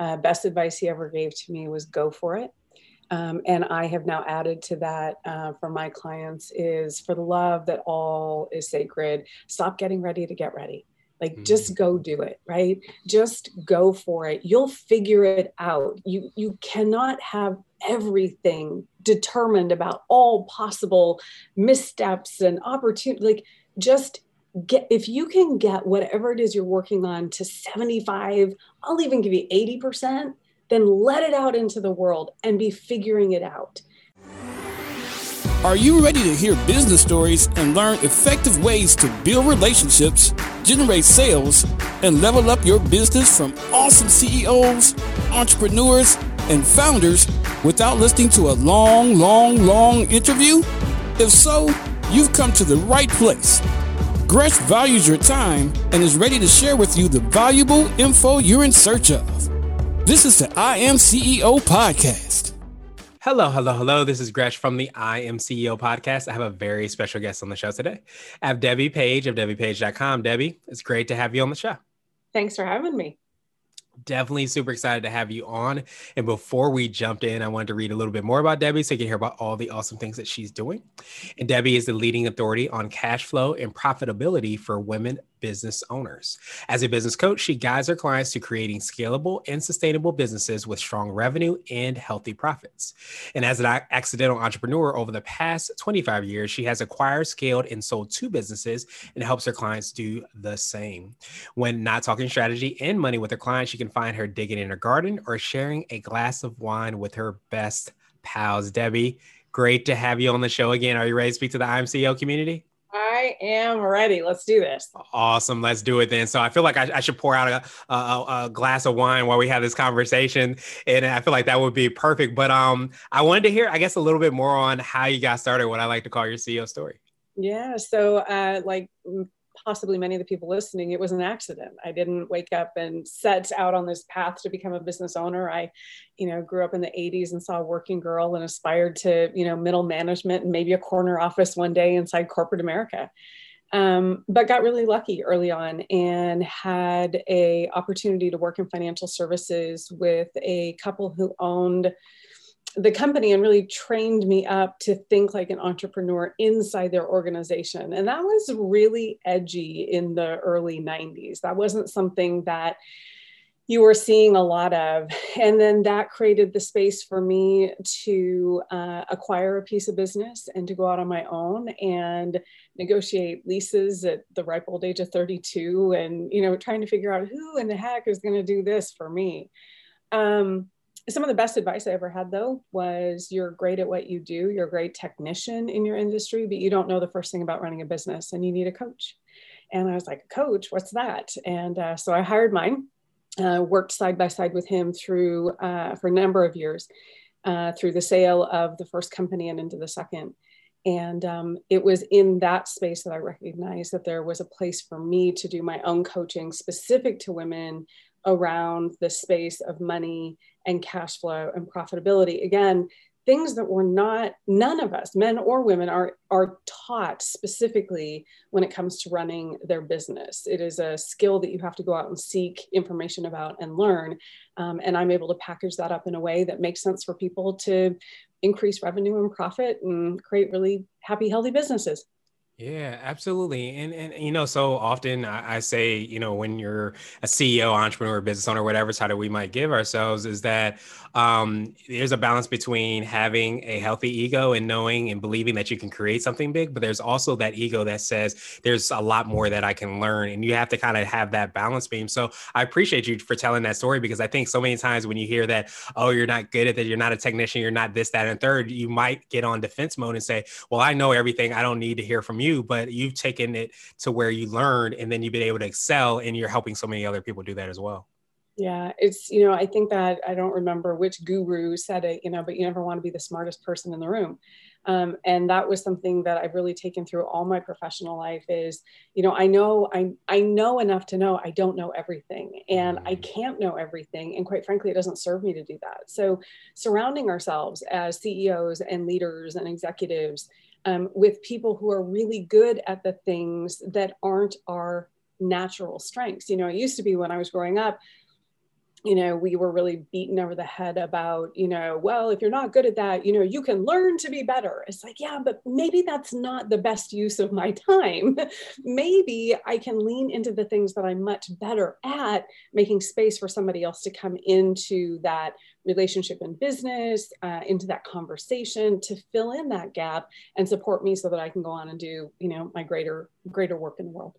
uh, best advice he ever gave to me was go for it. Um, and I have now added to that uh, for my clients is for the love that all is sacred. Stop getting ready to get ready. Like mm-hmm. just go do it, right? Just go for it. You'll figure it out. You you cannot have everything determined about all possible missteps and opportunity. Like just get if you can get whatever it is you're working on to 75, I'll even give you 80%, then let it out into the world and be figuring it out. Are you ready to hear business stories and learn effective ways to build relationships, generate sales, and level up your business from awesome CEOs, entrepreneurs, and founders without listening to a long, long, long interview? If so, you've come to the right place. Gresh values your time and is ready to share with you the valuable info you're in search of. This is the I Am CEO podcast. Hello, hello, hello. This is Gresh from the I Am CEO podcast. I have a very special guest on the show today. I have Debbie Page of DebbiePage.com. Debbie, it's great to have you on the show. Thanks for having me definitely super excited to have you on. And before we jumped in, I wanted to read a little bit more about Debbie so you can hear about all the awesome things that she's doing. And Debbie is the leading authority on cash flow and profitability for women business owners. As a business coach, she guides her clients to creating scalable and sustainable businesses with strong revenue and healthy profits. And as an accidental entrepreneur over the past 25 years, she has acquired, scaled, and sold two businesses and helps her clients do the same. When not talking strategy and money with her clients, you can find her digging in her garden or sharing a glass of wine with her best pals. Debbie, great to have you on the show again. Are you ready to speak to the I Am CEO community? I am ready. Let's do this. Awesome. Let's do it then. So I feel like I, I should pour out a, a, a, glass of wine while we have this conversation, and I feel like that would be perfect. But um, I wanted to hear, I guess, a little bit more on how you got started. What I like to call your CEO story. Yeah. So, uh, like possibly many of the people listening, it was an accident. I didn't wake up and set out on this path to become a business owner. I, you know, grew up in the 80s and saw a working girl and aspired to, you know, middle management and maybe a corner office one day inside corporate America. Um, but got really lucky early on and had a opportunity to work in financial services with a couple who owned the company and really trained me up to think like an entrepreneur inside their organization. And that was really edgy in the early 90s. That wasn't something that you were seeing a lot of. And then that created the space for me to uh, acquire a piece of business and to go out on my own and negotiate leases at the ripe old age of 32 and, you know, trying to figure out who in the heck is going to do this for me. Um, some of the best advice I ever had though was you're great at what you do, you're a great technician in your industry, but you don't know the first thing about running a business and you need a coach. And I was like, coach, what's that? And uh, so I hired mine, uh, worked side by side with him through uh, for a number of years uh, through the sale of the first company and into the second. And um, it was in that space that I recognized that there was a place for me to do my own coaching specific to women around the space of money and cash flow and profitability. Again, things that we're not none of us men or women are are taught specifically when it comes to running their business it is a skill that you have to go out and seek information about and learn um, and i'm able to package that up in a way that makes sense for people to increase revenue and profit and create really happy healthy businesses yeah, absolutely. And, and, you know, so often I, I, say, you know, when you're a CEO, entrepreneur, business owner, whatever title we might give ourselves, is that um, there's a balance between having a healthy ego and knowing and believing that you can create something big. But there's also that ego that says there's a lot more that I can learn. And you have to kind of have that balance beam. So I appreciate you for telling that story because I think so many times when you hear that, oh, you're not good at that, you're not a technician, you're not this, that, and third, you might get on defense mode and say, well, I know everything. I don't need to hear from you you, but you've taken it to where you learned and then you've been able to excel and you're helping so many other people do that as well. Yeah, it's, you know, I think that I don't remember which guru said it, you know, but you never want to be the smartest person in the room. Um, and that was something that I've really taken through all my professional life is, you know, I know I I know enough to know I don't know everything and I mm. can't know everything. And quite frankly, it doesn't serve me to do that. So surrounding ourselves as CEOs and leaders and executives um, with people who are really good at the things that aren't our natural strengths. You know, it used to be when I was growing up, you know, we were really beaten over the head about, you know, well, if you're not good at that, you know, you can learn to be better. It's like, yeah, but maybe that's not the best use of my time. maybe I can lean into the things that I'm much better at, making space for somebody else to come into that relationship and business, uh, into that conversation to fill in that gap and support me so that I can go on and do, you know, my greater, greater work in the world.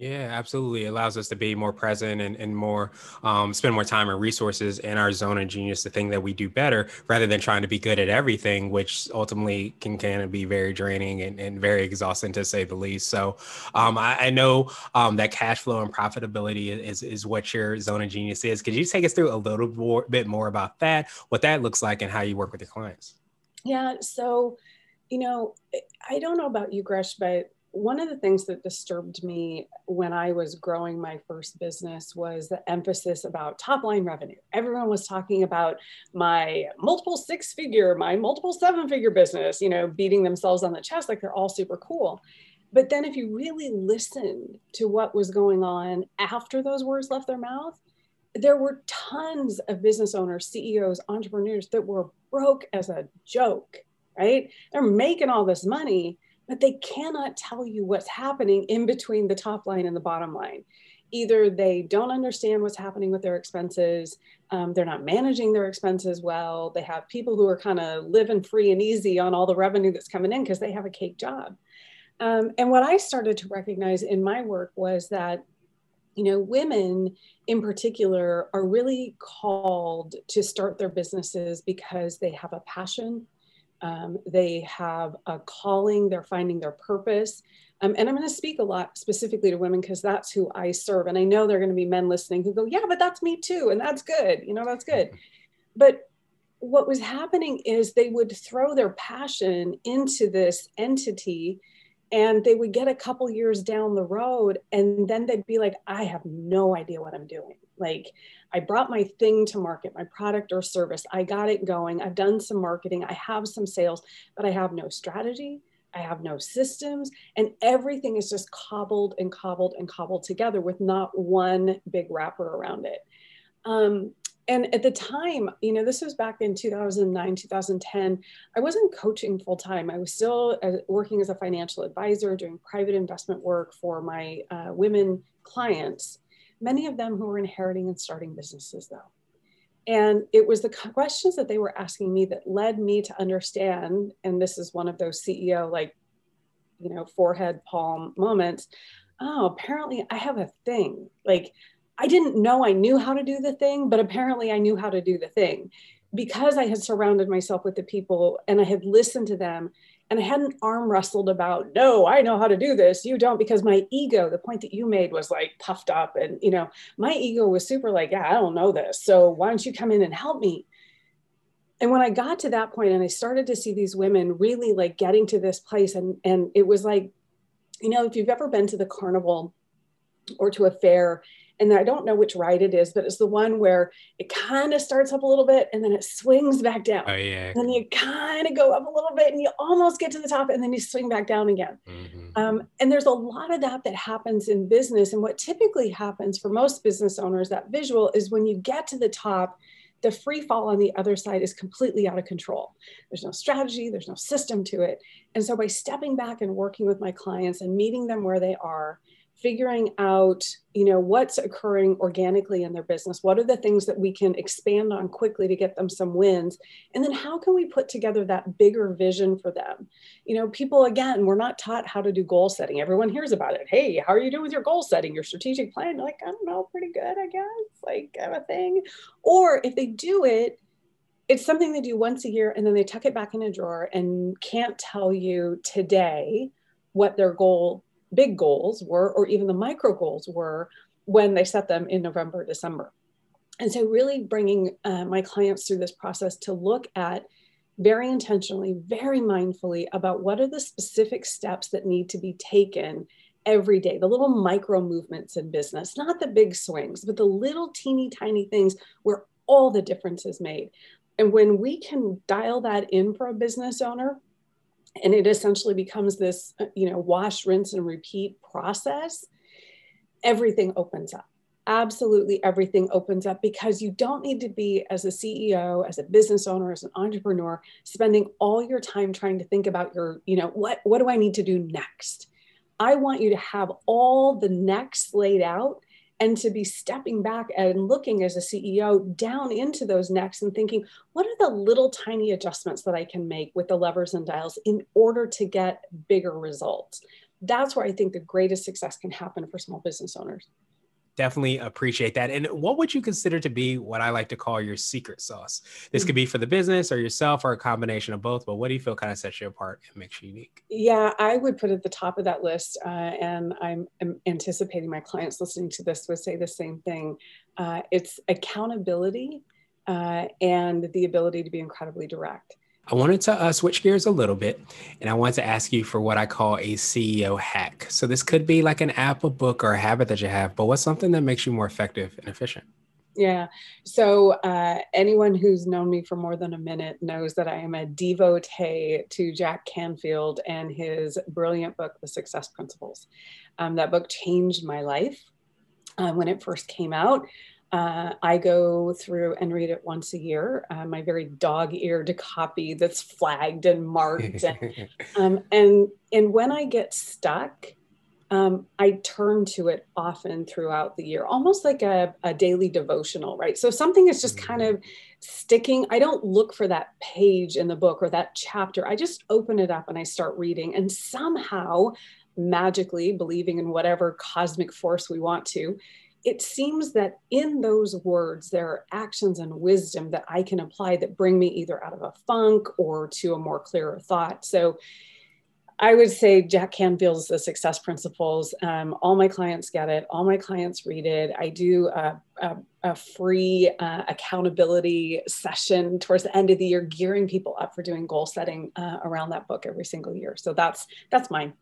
Yeah, absolutely. It allows us to be more present and, and more um, spend more time and resources in our zone of genius, the thing that we do better, rather than trying to be good at everything, which ultimately can kind of be very draining and, and very exhausting to say the least. So um, I, I, know um, that cash flow and profitability is, is what your zone of genius is. Could you take us through a little more, bit more about that, what that looks like, and how you work with your clients? Yeah. So, you know, I don't know about you, Gresh, but one of the things that disturbed me when I was growing my first business was the emphasis about top line revenue. Everyone was talking about my multiple six figure, my multiple seven figure business, you know, beating themselves on the chest like they're all super cool. But then if you really listened to what was going on after those words left their mouth, there were tons of business owners, CEOs, entrepreneurs that were broke as a joke, right? They're making all this money but they cannot tell you what's happening in between the top line and the bottom line. Either they don't understand what's happening with their expenses, um, they're not managing their expenses well, they have people who are kind of living free and easy on all the revenue that's coming in because they have a cake job. Um, and what I started to recognize in my work was that you know, women in particular are really called to start their businesses because they have a passion um, they have a calling, they're finding their purpose. Um, and I'm going to speak a lot specifically to women because that's who I serve. And I know there are going to be men listening who go, Yeah, but that's me too. And that's good. You know, that's good. But what was happening is they would throw their passion into this entity and they would get a couple years down the road and then they'd be like, I have no idea what I'm doing. Like, I brought my thing to market, my product or service. I got it going. I've done some marketing. I have some sales, but I have no strategy. I have no systems. And everything is just cobbled and cobbled and cobbled together with not one big wrapper around it. Um, and at the time, you know, this was back in 2009, 2010, I wasn't coaching full time. I was still uh, working as a financial advisor, doing private investment work for my uh, women clients many of them who were inheriting and starting businesses though. And it was the questions that they were asking me that led me to understand, and this is one of those CEO like, you know, forehead palm moments. Oh, apparently I have a thing. Like I didn't know I knew how to do the thing, but apparently I knew how to do the thing because I had surrounded myself with the people and I had listened to them and I hadn't arm wrestled about, no, I know how to do this. You don't, because my ego, the point that you made was like puffed up. And, you know, my ego was super like, yeah, I don't know this. So why don't you come in and help me? And when I got to that point and I started to see these women really like getting to this place, and, and it was like, you know, if you've ever been to the carnival or to a fair and I don't know which ride it is, but it's the one where it kind of starts up a little bit and then it swings back down. Oh yeah. And then you kind of go up a little bit and you almost get to the top and then you swing back down again. Mm-hmm. Um, and there's a lot of that that happens in business. And what typically happens for most business owners, that visual is when you get to the top, the free fall on the other side is completely out of control. There's no strategy, there's no system to it. And so by stepping back and working with my clients and meeting them where they are figuring out you know what's occurring organically in their business what are the things that we can expand on quickly to get them some wins and then how can we put together that bigger vision for them? You know people again we're not taught how to do goal setting. Everyone hears about it. Hey how are you doing with your goal setting your strategic plan? You're like i don't know pretty good i guess like I have a thing. Or if they do it it's something they do once a year and then they tuck it back in a drawer and can't tell you today what their goal big goals were, or even the micro goals were when they set them in November, December. And so, really bringing uh, my clients through this process to look at very intentionally, very mindfully about what are the specific steps that need to be taken every day, the little micro movements in business, not the big swings, but the little teeny tiny things where all the difference is made. And when we can dial that in for a business owner, and it essentially becomes this uh, you know wash rinse and repeat process everything opens up absolutely everything opens up because you don't need to be as a CEO, as a business owner, as an entrepreneur, spending all your time trying to think about your, you know, what what do I need to do next? I want you to have all the next laid out and to be stepping back and looking as a CEO down into those necks and thinking, what are the little tiny adjustments that I can make with the levers and dials in order to get bigger results? That's where I think the greatest success can happen for small business owners definitely appreciate that. And what would you consider to be what I like to call your secret sauce? This could be for the business or yourself or a combination of both, but what do you feel kind of sets you apart and makes you unique? Yeah, I would put at the top of that list, uh, and I'm, I'm, anticipating my clients listening to this would say the same thing. Uh, it's accountability uh, and the ability to be incredibly direct. I wanted to uh, switch gears a little bit and I wanted to ask you for what I call a CEO hack. So, this could be like an app, a book, or a habit that you have, but what's something that makes you more effective and efficient? Yeah. So, uh, anyone who's known me for more than a minute knows that I am a devotee to Jack Canfield and his brilliant book, The Success Principles. Um, that book changed my life uh, when it first came out. Uh, I go through and read it once a year. Uh, my very dog-eared copy that's flagged and marked, and um, and, and when I get stuck, um, I turn to it often throughout the year, almost like a, a daily devotional, right? So something is just kind of sticking. I don't look for that page in the book or that chapter. I just open it up and I start reading, and somehow, magically, believing in whatever cosmic force we want to it seems that in those words, there are actions and wisdom that I can apply that bring me either out of a funk or to a more clearer thought. So I would say Jack Canfield's The Success Principles. Um, all my clients get it. All my clients read it. I do a, a, a free uh, accountability session towards the end of the year, gearing people up for doing goal setting uh, around that book every single year. So that's that's mine.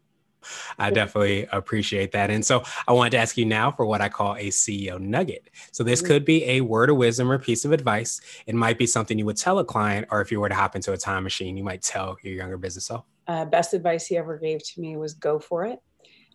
I definitely appreciate that. And so I wanted to ask you now for what I call a CEO nugget. So this mm-hmm. could be a word of wisdom or piece of advice. It might be something you would tell a client, or if you were to hop into a time machine, you might tell your younger business self. Uh, best advice he ever gave to me was go for it.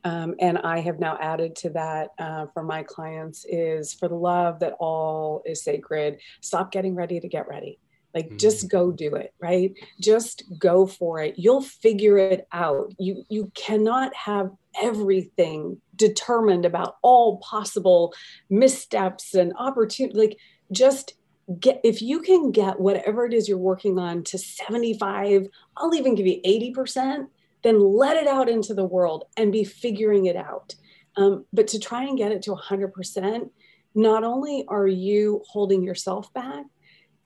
Um, and I have now added to that uh, for my clients is for the love that all is sacred, stop getting ready to get ready. Like mm-hmm. just go do it, right? Just go for it. You'll figure it out. You you cannot have everything determined about all possible missteps and opportunity like just get if you can get whatever it is you're working on to 75 i'll even give you 80% then let it out into the world and be figuring it out um, but to try and get it to 100% not only are you holding yourself back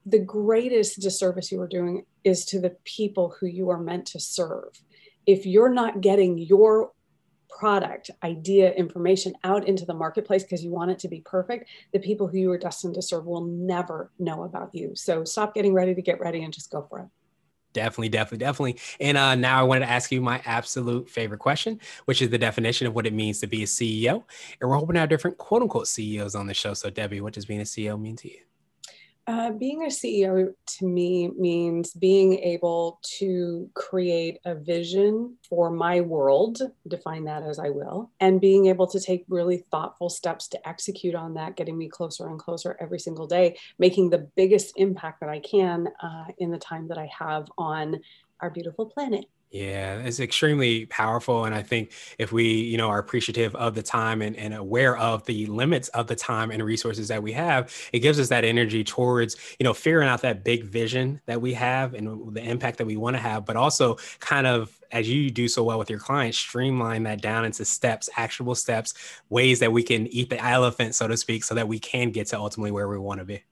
the greatest disservice you are doing is to the people who you are meant to serve. If you're not getting your product, idea, information out into the marketplace because you want it to be perfect, the people who you are destined to serve will never know about you. So stop getting ready to get ready and just go for it. Definitely, definitely, definitely. And uh, now I wanted to ask you my absolute favorite question, which is the definition of what it means to be a CEO. And we're hoping to have different quote unquote CEOs on the show. So, Debbie, what does being a CEO mean to you? Uh, being a CEO to me means being able to create a vision for my world, define that as I will, and being able to take really thoughtful steps to execute on that, getting me closer and closer every single day, making the biggest impact that I can uh, in the time that I have on our beautiful planet. Yeah, it's extremely powerful. And I think if we, you know, are appreciative of the time and, and aware of the limits of the time and resources that we have, it gives us that energy towards, you know, figuring out that big vision that we have and the impact that we want to have, but also kind of as you do so well with your clients, streamline that down into steps, actionable steps, ways that we can eat the elephant, so to speak, so that we can get to ultimately where we want to be.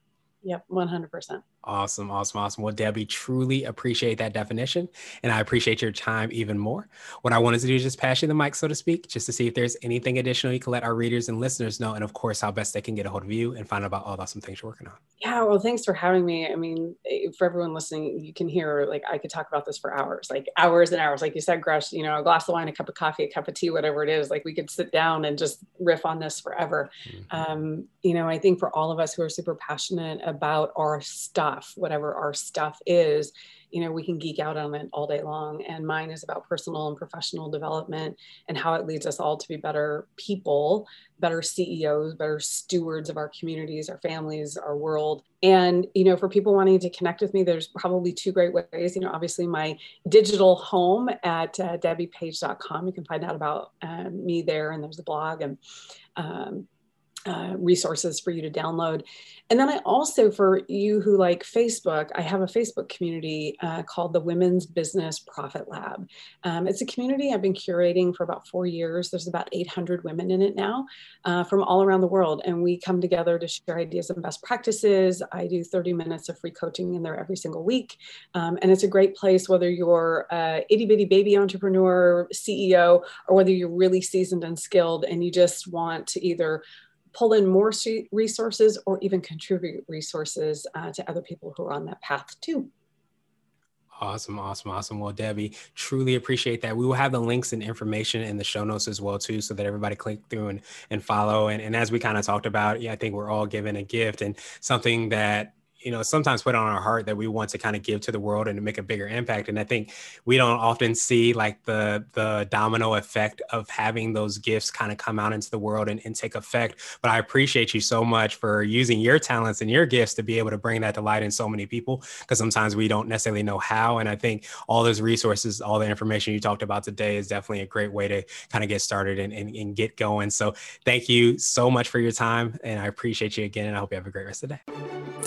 Yep, 100%. Awesome, awesome, awesome. Well, Debbie, truly appreciate that definition. And I appreciate your time even more. What I wanted to do is just pass you the mic, so to speak, just to see if there's anything additional you can let our readers and listeners know. And of course, how best they can get a hold of you and find out about all the awesome things you're working on. Yeah, well, thanks for having me. I mean, eh, for everyone listening, you can hear like I could talk about this for hours, like hours and hours. Like you said, Gresh, you know, a glass of wine, a cup of coffee, a cup of tea, whatever it is. Like we could sit down and just riff on this forever. Mm-hmm. Um, you know, I think for all of us who are super passionate about about our stuff, whatever our stuff is, you know, we can geek out on it all day long. And mine is about personal and professional development and how it leads us all to be better people, better CEOs, better stewards of our communities, our families, our world. And, you know, for people wanting to connect with me, there's probably two great ways. You know, obviously my digital home at uh, debbiepage.com. You can find out about um, me there, and there's a blog and um, uh, resources for you to download. And then I also, for you who like Facebook, I have a Facebook community uh, called the Women's Business Profit Lab. Um, it's a community I've been curating for about four years. There's about 800 women in it now uh, from all around the world. And we come together to share ideas and best practices. I do 30 minutes of free coaching in there every single week. Um, and it's a great place, whether you're a itty bitty baby entrepreneur, CEO, or whether you're really seasoned and skilled and you just want to either pull in more resources or even contribute resources uh, to other people who are on that path too. Awesome, awesome, awesome. Well, Debbie, truly appreciate that. We will have the links and information in the show notes as well, too, so that everybody click through and, and follow. And, and as we kind of talked about, yeah, I think we're all given a gift and something that you know sometimes put on our heart that we want to kind of give to the world and to make a bigger impact and i think we don't often see like the the domino effect of having those gifts kind of come out into the world and, and take effect but i appreciate you so much for using your talents and your gifts to be able to bring that to light in so many people because sometimes we don't necessarily know how and i think all those resources all the information you talked about today is definitely a great way to kind of get started and, and, and get going so thank you so much for your time and i appreciate you again and i hope you have a great rest of the day